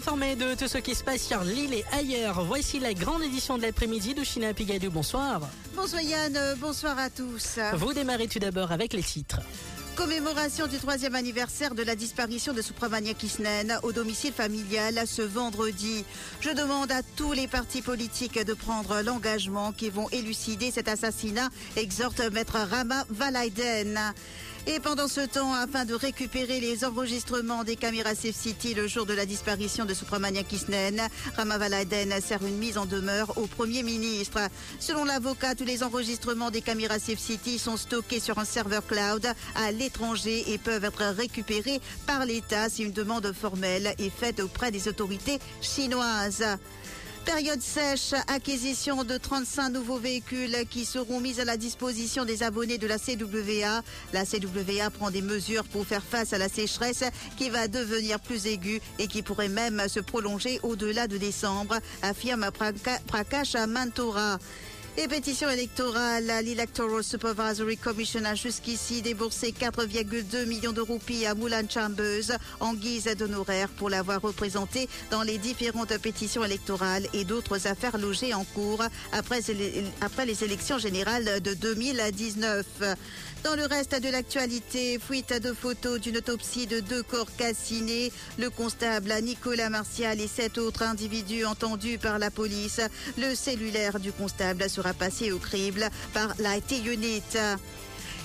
Informer de tout ce qui se passe sur l'île et ailleurs, voici la grande édition de l'après-midi de China Pigadou. Bonsoir. Bonsoir Yann, euh, bonsoir à tous. Vous démarrez tout d'abord avec les titres. Commémoration du troisième anniversaire de la disparition de Supramania Kisnen au domicile familial ce vendredi. Je demande à tous les partis politiques de prendre l'engagement qui vont élucider cet assassinat, exhorte maître Rama Valaiden. Et pendant ce temps, afin de récupérer les enregistrements des caméras Safe City le jour de la disparition de Supramania Kisnen, Rama Valaiden sert une mise en demeure au Premier ministre. Selon l'avocat, tous les enregistrements des caméras Safe City sont stockés sur un serveur cloud à l'étranger et peuvent être récupérés par l'État si une demande formelle est faite auprès des autorités chinoises. Période sèche, acquisition de 35 nouveaux véhicules qui seront mis à la disposition des abonnés de la CWA. La CWA prend des mesures pour faire face à la sécheresse qui va devenir plus aiguë et qui pourrait même se prolonger au-delà de décembre, affirme Praka- Prakash Mantora. Et pétition électorale, l'Electoral Supervisory Commission a jusqu'ici déboursé 4,2 millions de roupies à Moulin Chambers en guise d'honoraires pour l'avoir représenté dans les différentes pétitions électorales et d'autres affaires logées en cours après, après les élections générales de 2019. Dans le reste de l'actualité, fuite de photos d'une autopsie de deux corps calcinés. Le constable Nicolas Martial et sept autres individus entendus par la police. Le cellulaire du constable sera passé au crible par la T-Unit.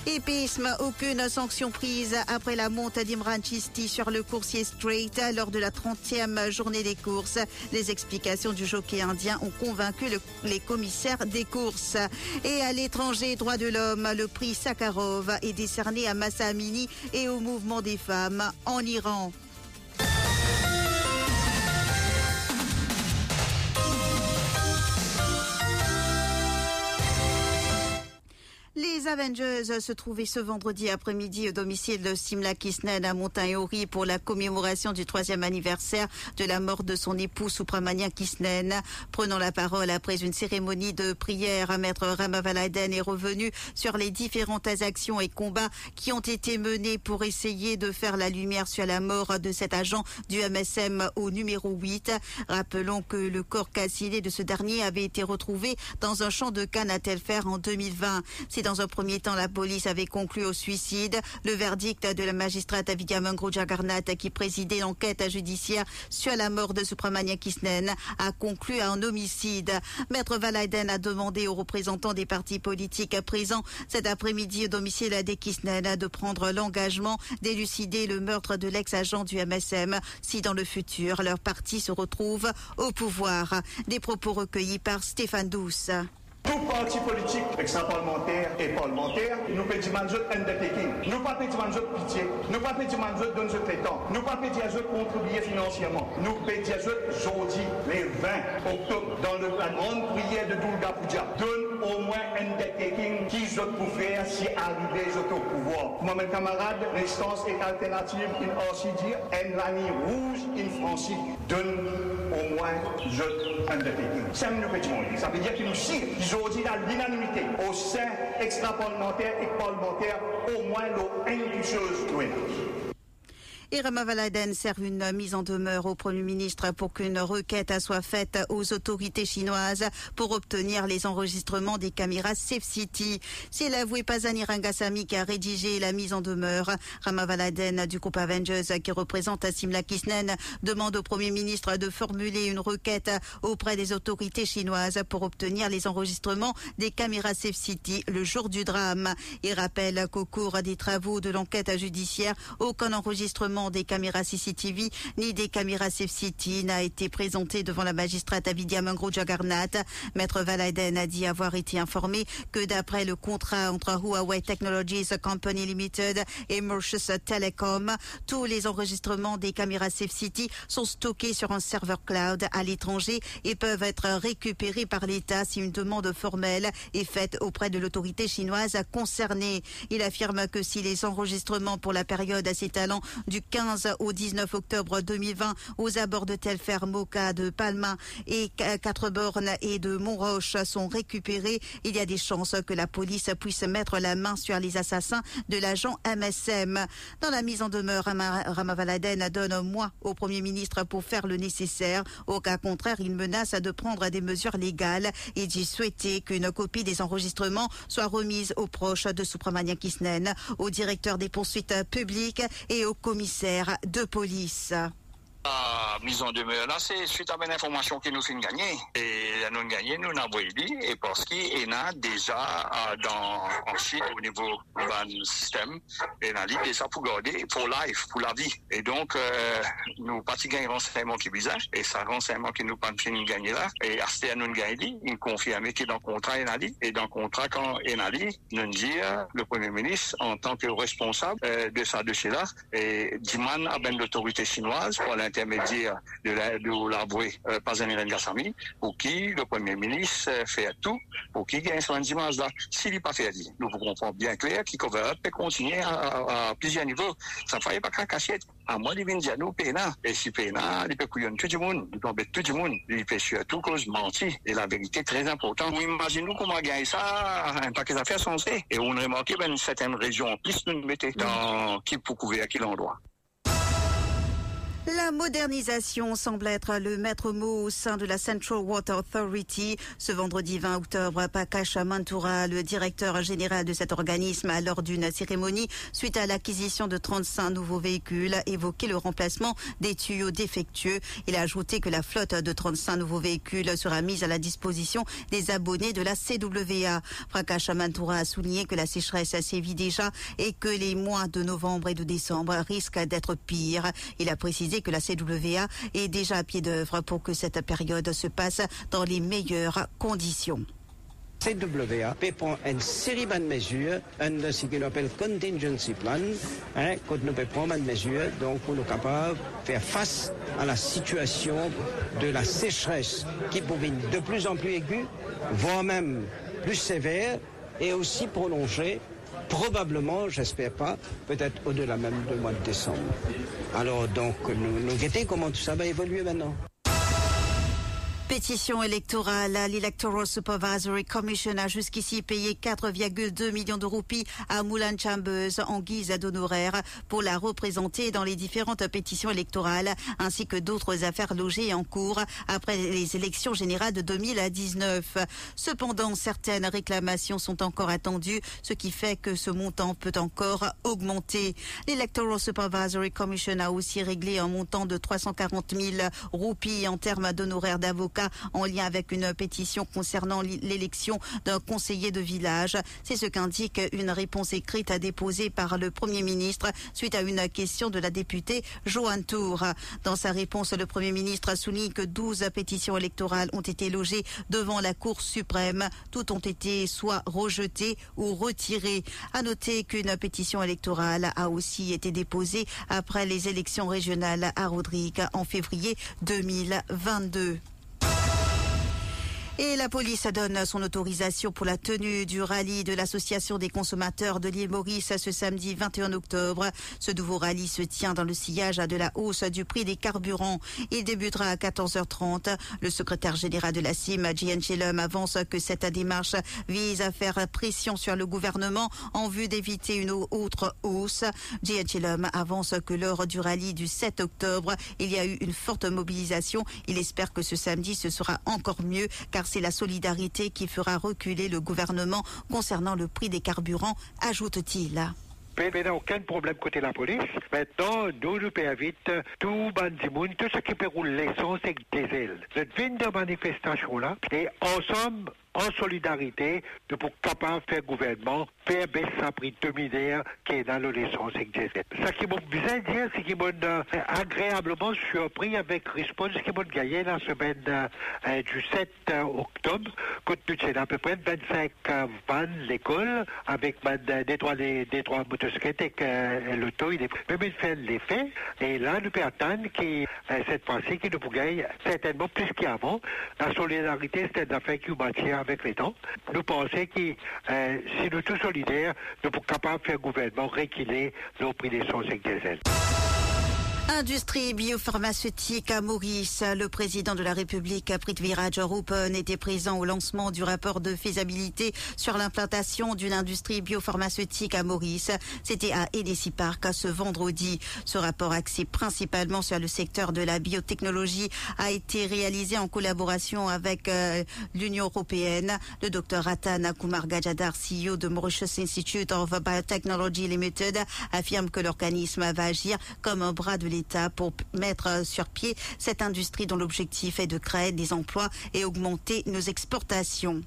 Épisme, aucune sanction prise après la monte d'Imran Chisti sur le coursier straight lors de la 30e journée des courses. Les explications du jockey indien ont convaincu le- les commissaires des courses. Et à l'étranger, droit de l'homme, le prix Sakharov est décerné à Massa Amini et au mouvement des femmes en Iran. Les Avengers se trouvaient ce vendredi après-midi au domicile de Simla Kisnen à Montagnori pour la commémoration du troisième anniversaire de la mort de son époux Supramania Kisnen. Prenant la parole après une cérémonie de prière, Maître Ramavaladen est revenu sur les différentes actions et combats qui ont été menés pour essayer de faire la lumière sur la mort de cet agent du MSM au numéro 8. Rappelons que le corps calciné de ce dernier avait été retrouvé dans un champ de canne à Telfer en 2020. Si dans premier temps la police avait conclu au suicide, le verdict de la magistrate Avidia Mangro Jagarnat qui présidait l'enquête judiciaire sur la mort de Supramania Kisnen a conclu à un homicide. Maître Valaiden a demandé aux représentants des partis politiques présents cet après-midi au domicile des Kisnen de prendre l'engagement d'élucider le meurtre de l'ex-agent du MSM si dans le futur leur parti se retrouve au pouvoir. Des propos recueillis par Stéphane Douce. Tout parti politique, extra-parlementaire et parlementaire, nous pédimons un undertaking. Nous pas pédimons pitié. Nous pas pédimons donne ce temps. Nous pas pédimons contribuer financièrement. Nous pédimons jeudi, les 20 dans le- la grande prière de Durga. Donne au moins un undertaking qui je pour faire si arrivé je au pouvoir. Moi, mes camarades, l'instance est alternative, in aussi dire, un l'année rouge, in Francie. Donne au moins je undertaking. Ça veut dire qu'il nous signe. Aujourd'hui, à l'unanimité, au sein extra-parlementaire et parlementaire, au moins l'eau une chose Et Rama Valaden sert une mise en demeure au Premier ministre pour qu'une requête soit faite aux autorités chinoises pour obtenir les enregistrements des caméras Safe City. C'est l'avoué Pazani Rangasamy qui a rédigé la mise en demeure. Rama Valaden du groupe Avengers qui représente Simla Kisnen demande au Premier ministre de formuler une requête auprès des autorités chinoises pour obtenir les enregistrements des caméras Safe City le jour du drame. Il rappelle qu'au cours des travaux de l'enquête judiciaire, aucun enregistrement des caméras CCTV ni des caméras Safe City n'a été présenté devant la magistrate Avidia Mangro Jagarnath. Maître Valaiden a dit avoir été informé que d'après le contrat entre Huawei Technologies Company Limited et Mauritius Telecom, tous les enregistrements des caméras Safe City sont stockés sur un serveur cloud à l'étranger et peuvent être récupérés par l'État si une demande formelle est faite auprès de l'autorité chinoise concernée. Il affirme que si les enregistrements pour la période s'étalant du 15 au 19 octobre 2020 aux abords de Telfer, Moka, de Palma et quatre bornes et de Montroche sont récupérés, il y a des chances que la police puisse mettre la main sur les assassins de l'agent MSM. Dans la mise en demeure, Ramavaladen donne un mois au Premier ministre pour faire le nécessaire. Au cas contraire, il menace de prendre des mesures légales et dit souhaiter qu'une copie des enregistrements soit remise aux proches de Supramania Kisnen, au directeur des poursuites publiques et au commissaire de police. La mise en demeure là, c'est suite à une information qui nous fait gagner. Et nous gagné, nous n'avons dit, et parce qu'il y a déjà euh, dans, en Chine, au niveau du système, il y a déjà pour garder, pour life, pour la vie. Et donc, euh, nous pas un renseignement qui visage, et ça renseignement qui nous pas fini gagner là. Et à ce nous gagné, il confirme qu'il est dans le contrat, dit, et dans le contrat, quand dit, nous dit, le Premier ministre, en tant que responsable euh, de ça dossier-là, et demande à ben l'autorité chinoise pour l'intermédiaire de la, de l'avoué euh, Pazaniren Gassami, pour qui le Premier ministre euh, fait tout pour qu'il gagne son dimanche là. S'il n'est pas fait, nous vous comprenons bien clair qu'il et continuer à, à, plusieurs niveaux. Ça ne fallait pas qu'un cachette. À moi, il vient dire nous, Péna. Et si Péna, il peut couillonner tout le monde, il peut embêter tout le monde. Il peut surtout cause mentir. Et la vérité est très importante. Vous imaginez comment gagner ça, un paquet d'affaires sensées. Et on remarque ben, une certaine région en plus, nous mettons dans qui pour couvrir à quel endroit. La modernisation semble être le maître mot au sein de la Central Water Authority. Ce vendredi 20 octobre, Pakash Mantura, le directeur général de cet organisme, lors d'une cérémonie suite à l'acquisition de 35 nouveaux véhicules, évoqué le remplacement des tuyaux défectueux. Il a ajouté que la flotte de 35 nouveaux véhicules sera mise à la disposition des abonnés de la CWA. Prakash Mantura a souligné que la sécheresse a sévi déjà et que les mois de novembre et de décembre risquent d'être pires. Il a précisé que la CWA est déjà à pied d'œuvre pour que cette période se passe dans les meilleures conditions. CWA prend une série de mesures, un ce qu'on appelle contingency plan, hein, quand nous prendre une mesure, donc pour nous capables de faire face à la situation de la sécheresse qui pourrait de plus en plus aiguë, voire même plus sévère et aussi prolongée probablement, j'espère pas, peut-être au-delà même du mois de décembre. Alors donc, nous, nous guettons comment tout ça va évoluer maintenant? Pétition électorale. L'Electoral Supervisory Commission a jusqu'ici payé 4,2 millions de roupies à Moulin Chambers en guise d'honoraires pour la représenter dans les différentes pétitions électorales ainsi que d'autres affaires logées en cours après les élections générales de 2019. Cependant, certaines réclamations sont encore attendues, ce qui fait que ce montant peut encore augmenter. L'Electoral Supervisory Commission a aussi réglé un montant de 340 000 roupies en termes d'honoraires d'avocat en lien avec une pétition concernant l'élection d'un conseiller de village. C'est ce qu'indique une réponse écrite déposée par le Premier ministre suite à une question de la députée Joanne Tour. Dans sa réponse, le Premier ministre souligne que 12 pétitions électorales ont été logées devant la Cour suprême. Toutes ont été soit rejetées ou retirées. À noter qu'une pétition électorale a aussi été déposée après les élections régionales à Rodrigue en février 2022. Et la police donne son autorisation pour la tenue du rallye de l'Association des consommateurs de l'île Maurice ce samedi 21 octobre. Ce nouveau rallye se tient dans le sillage de la hausse du prix des carburants. Il débutera à 14h30. Le secrétaire général de la CIM, Gian Chelum, avance que cette démarche vise à faire pression sur le gouvernement en vue d'éviter une autre hausse. Gian Chelum avance que lors du rallye du 7 octobre, il y a eu une forte mobilisation. Il espère que ce samedi, ce sera encore mieux car c'est la solidarité qui fera reculer le gouvernement concernant le prix des carburants, ajoute-t-il. Il n'y a aucun problème côté la police. Maintenant, nous, nous vite tout monde, tout ce qui peut rouler l'essence et le diesel. Cette fin de manifestation-là, et ensemble, en solidarité, de pour capable faire gouvernement, faire baisser sa prix de minaire qui est dans l'essence diesel. Ce qui m'a bien dire, c'est qu'il m'a euh, agréablement surpris avec réponse qui m'a gagné la semaine euh, du 7 euh, octobre, tenu de à peu près 25 vannes l'école avec des trois, des, trois motocyclettes et le taux, il est même fait l'effet. Et là, nous attendre qui, cette fois-ci, qui nous gagner certainement plus qu'avant. La solidarité, c'est une affaire qui matière avec les temps. Nous pensons que si nous tous solidaires, nous sommes capables de faire gouvernement réguler nos prix d'essence et diesel. Industrie biopharmaceutique à Maurice. Le président de la République, Prithviraj Rupan, était présent au lancement du rapport de faisabilité sur l'implantation d'une industrie biopharmaceutique à Maurice. C'était à Edesi Park ce vendredi. Ce rapport axé principalement sur le secteur de la biotechnologie a été réalisé en collaboration avec euh, l'Union européenne. Le docteur Ratan Kumar Gajadar, CEO de Mauritius Institute of Biotechnology Limited, affirme que l'organisme va agir comme un bras de pour mettre sur pied cette industrie dont l'objectif est de créer des emplois et augmenter nos exportations.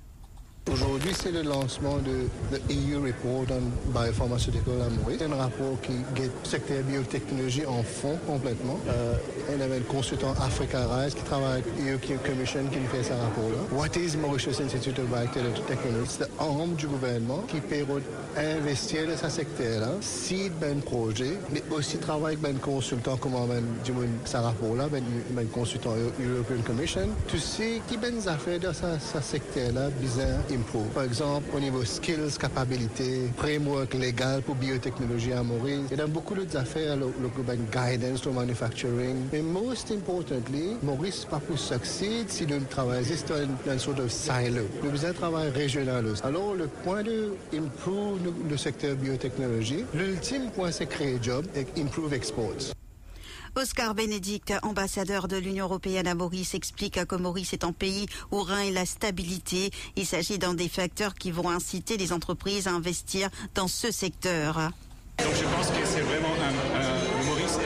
Aujourd'hui, c'est le lancement de l'EU Report on Biopharmaceutical C'est un rapport qui met le secteur biotechnologie en fond complètement. Euh, on avait un consultant Africa Rise qui travaille avec l'EU Commission qui fait ce rapport-là. What is Mauritius Institute of Biotechnology? C'est l'arme du gouvernement qui permet d'investir dans ce secteur-là, si ben projet, mais aussi travailler avec un consultant comme ben, du ce rapport-là, ben, ben consultant European Commission. Tu sais qui ben affaires dans ce secteur-là, bizarre par exemple, au niveau skills, capabilité, framework légal pour biotechnologie à Maurice. Y a beaucoup d'autres affaires, le, le guidance to manufacturing. Mais most importantly, Maurice pas pour succéder si nous travaillons dans une sorte de silo. Nous faisons un travail régional. Alors, le point de improve le, le secteur biotechnologie, l'ultime point, c'est créer job et improve exports. Oscar Bénédicte, ambassadeur de l'Union européenne à Maurice, explique que Maurice est un pays où règne la stabilité. Il s'agit d'un des facteurs qui vont inciter les entreprises à investir dans ce secteur. Donc je pense que c'est vraiment un, Maurice,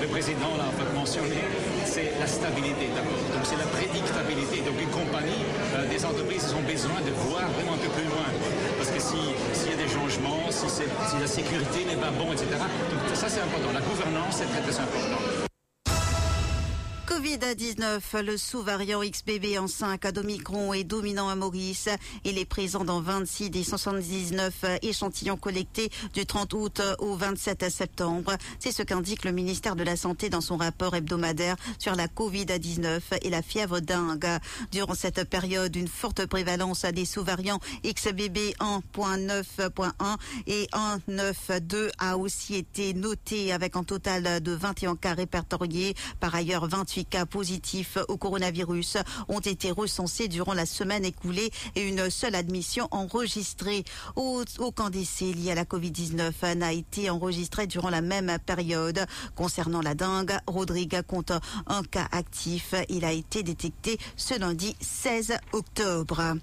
le président l'a mentionné, c'est la stabilité d'abord. Donc c'est la prédictabilité. Donc une compagnie, euh, des entreprises ont besoin de voir vraiment un peu plus loin. Parce que s'il y a des changements, si, la sécurité n'est pas bon, etc. Ça c'est important. La gouvernance est très très important. Covid-19, le sous-variant XBB en 5 à Domicron est dominant à Maurice. Il est présent dans 26 des 179 échantillons collectés du 30 août au 27 septembre. C'est ce qu'indique le ministère de la Santé dans son rapport hebdomadaire sur la Covid-19 et la fièvre dingue. Durant cette période, une forte prévalence des sous-variants XBB 1.9.1 et 1.9.2 a aussi été notée avec un total de 21 cas répertoriés. Par ailleurs, 28 cas positifs au coronavirus ont été recensés durant la semaine écoulée et une seule admission enregistrée. Aucun décès lié à la Covid-19 n'a été enregistré durant la même période. Concernant la dengue, Rodrigue compte un cas actif. Il a été détecté ce lundi 16 octobre.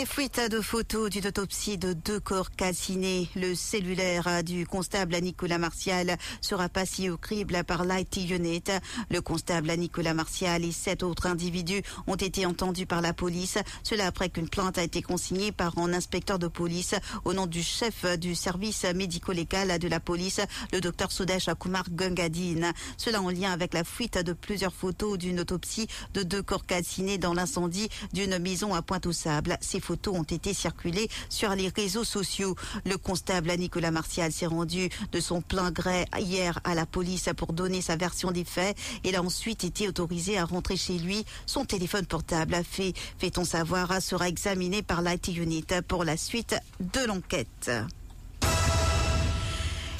Et fuite de photos d'une autopsie de deux corps calcinés. Le cellulaire du constable Nicolas Martial sera passé au crible par l'IT Unit. Le constable Nicolas Martial et sept autres individus ont été entendus par la police. Cela après qu'une plainte a été consignée par un inspecteur de police au nom du chef du service médico-légal de la police, le docteur Sudesh Kumar Gangadine. Cela en lien avec la fuite de plusieurs photos d'une autopsie de deux corps calcinés dans l'incendie d'une maison à Pointe-aux-Sables photos ont été circulées sur les réseaux sociaux. Le constable Nicolas Martial s'est rendu de son plein gré hier à la police pour donner sa version des faits. Il a ensuite été autorisé à rentrer chez lui. Son téléphone portable a fait, fait-on savoir, sera examiné par l'IT Unit pour la suite de l'enquête.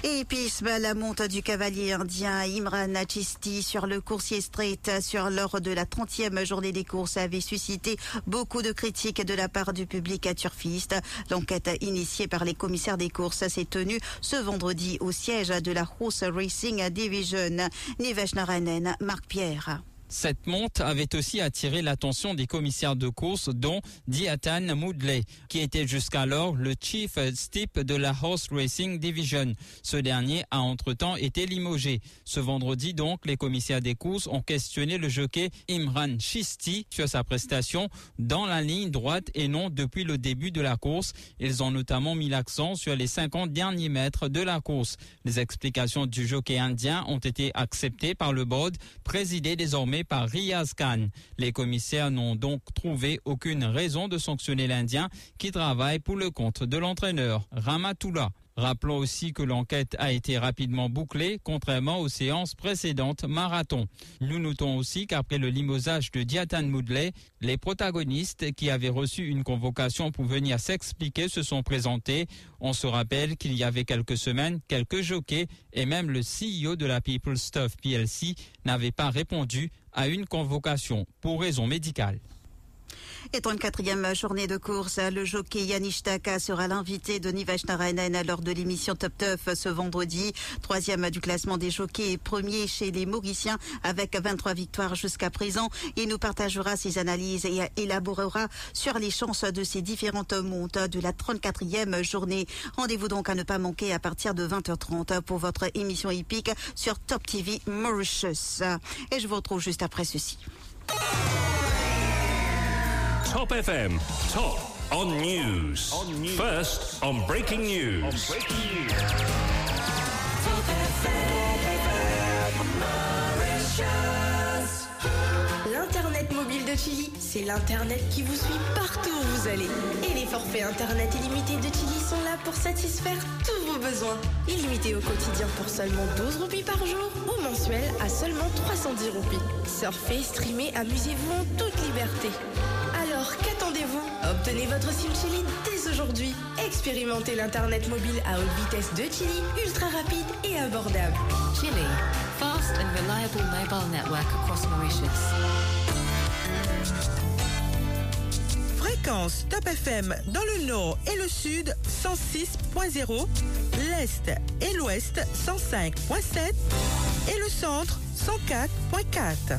Et puis la monte du cavalier indien Imran Nachisti sur le coursier straight sur lors de la 30e journée des courses avait suscité beaucoup de critiques de la part du public à turfiste. L'enquête initiée par les commissaires des courses s'est tenue ce vendredi au siège de la Horse Racing Division. Nivesh Naranen, Marc Pierre. Cette monte avait aussi attiré l'attention des commissaires de course, dont Diatan Moodley, qui était jusqu'alors le chief steep de la Horse Racing Division. Ce dernier a entre-temps été limogé. Ce vendredi donc, les commissaires des courses ont questionné le jockey Imran Chisti sur sa prestation dans la ligne droite et non depuis le début de la course. Ils ont notamment mis l'accent sur les 50 derniers mètres de la course. Les explications du jockey indien ont été acceptées par le board, présidé désormais par Riaz Khan. Les commissaires n'ont donc trouvé aucune raison de sanctionner l'Indien qui travaille pour le compte de l'entraîneur Ramatullah. Rappelons aussi que l'enquête a été rapidement bouclée, contrairement aux séances précédentes marathon. Nous notons aussi qu'après le limosage de Diatan Moodley, les protagonistes qui avaient reçu une convocation pour venir s'expliquer se sont présentés. On se rappelle qu'il y avait quelques semaines, quelques jockeys et même le CEO de la People Stuff PLC n'avaient pas répondu à une convocation pour raison médicale. Et 34e journée de course, le jockey Yannish Taka sera l'invité de Nivesh Narayanan lors de l'émission Top Tough ce vendredi. Troisième du classement des jockeys, premier chez les Mauriciens avec 23 victoires jusqu'à présent. Il nous partagera ses analyses et élaborera sur les chances de ces différentes montes de la 34e journée. Rendez-vous donc à ne pas manquer à partir de 20h30 pour votre émission hippique sur Top TV Mauritius. Et je vous retrouve juste après ceci. Top FM, top on news. On news. First on breaking news. On breaking news. Top L'Internet mobile de Chili, c'est l'Internet qui vous suit partout où vous allez. Et les forfaits Internet illimités de Chili sont là pour satisfaire tous vos besoins. Illimité au quotidien pour seulement 12 roupies par jour ou mensuel à seulement 310 roupies. Surfez, streamez, amusez-vous en toute liberté. Obtenez votre SIM Chili dès aujourd'hui. Expérimentez l'Internet mobile à haute vitesse de Chili, ultra rapide et abordable. Chili, fast and reliable mobile network across Mauritius. Fréquence Top FM dans le nord et le sud 106.0, l'est et l'ouest 105.7 et le centre 104.4.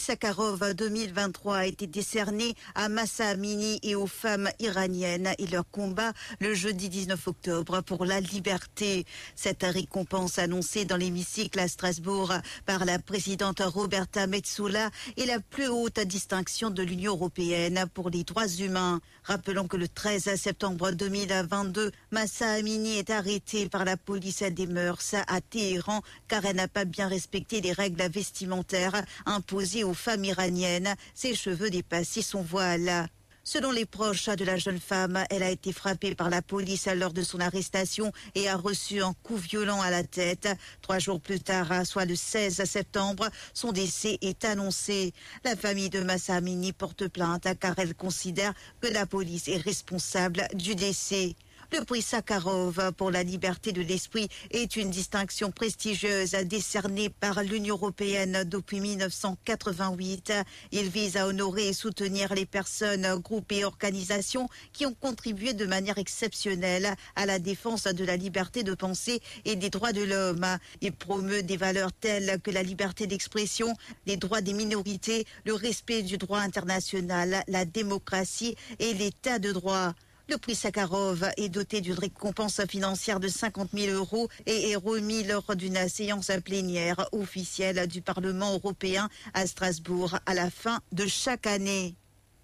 Sakharov 2023 a été décerné à Massa Amini et aux femmes iraniennes et leur combat le jeudi 19 octobre pour la liberté. Cette récompense annoncée dans l'hémicycle à Strasbourg par la présidente Roberta Metsoula est la plus haute distinction de l'Union européenne pour les droits humains. Rappelons que le 13 septembre 2022, Massa Amini est arrêtée par la police des mœurs à Téhéran car elle n'a pas bien respecté les règles vestimentaires imposées aux femmes iraniennes. Ses cheveux dépassaient son voile. Selon les proches de la jeune femme, elle a été frappée par la police lors de son arrestation et a reçu un coup violent à la tête. Trois jours plus tard, soit le 16 septembre, son décès est annoncé. La famille de Massa Amini porte plainte car elle considère que la police est responsable du décès. Le prix Sakharov pour la liberté de l'esprit est une distinction prestigieuse décernée par l'Union européenne depuis 1988. Il vise à honorer et soutenir les personnes, groupes et organisations qui ont contribué de manière exceptionnelle à la défense de la liberté de pensée et des droits de l'homme. Il promeut des valeurs telles que la liberté d'expression, les droits des minorités, le respect du droit international, la démocratie et l'état de droit. Le prix Sakharov est doté d'une récompense financière de 50 000 euros et est remis lors d'une séance plénière officielle du Parlement européen à Strasbourg à la fin de chaque année.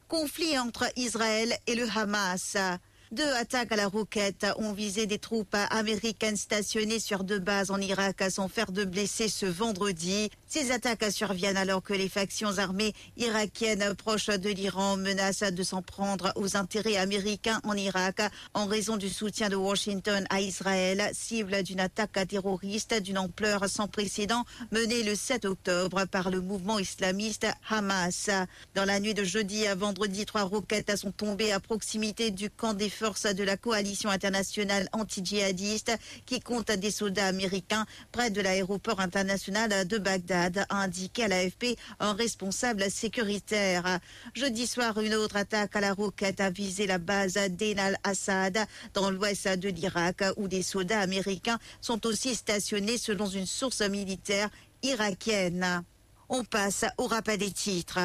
Conflit entre Israël et le Hamas. Deux attaques à la roquette ont visé des troupes américaines stationnées sur deux bases en Irak sans faire de blessés ce vendredi. Ces attaques surviennent alors que les factions armées irakiennes proches de l'Iran menacent de s'en prendre aux intérêts américains en Irak en raison du soutien de Washington à Israël, cible d'une attaque terroriste d'une ampleur sans précédent menée le 7 octobre par le mouvement islamiste Hamas. Dans la nuit de jeudi à vendredi, trois roquettes sont tombées à proximité du camp des forces de la coalition internationale anti-djihadiste qui compte des soldats américains près de l'aéroport international de Bagdad. A indiqué à l'AFP un responsable sécuritaire. Jeudi soir, une autre attaque à la roquette a visé la base d'Enal Assad dans l'ouest de l'Irak, où des soldats américains sont aussi stationnés selon une source militaire irakienne. On passe au rappel des titres.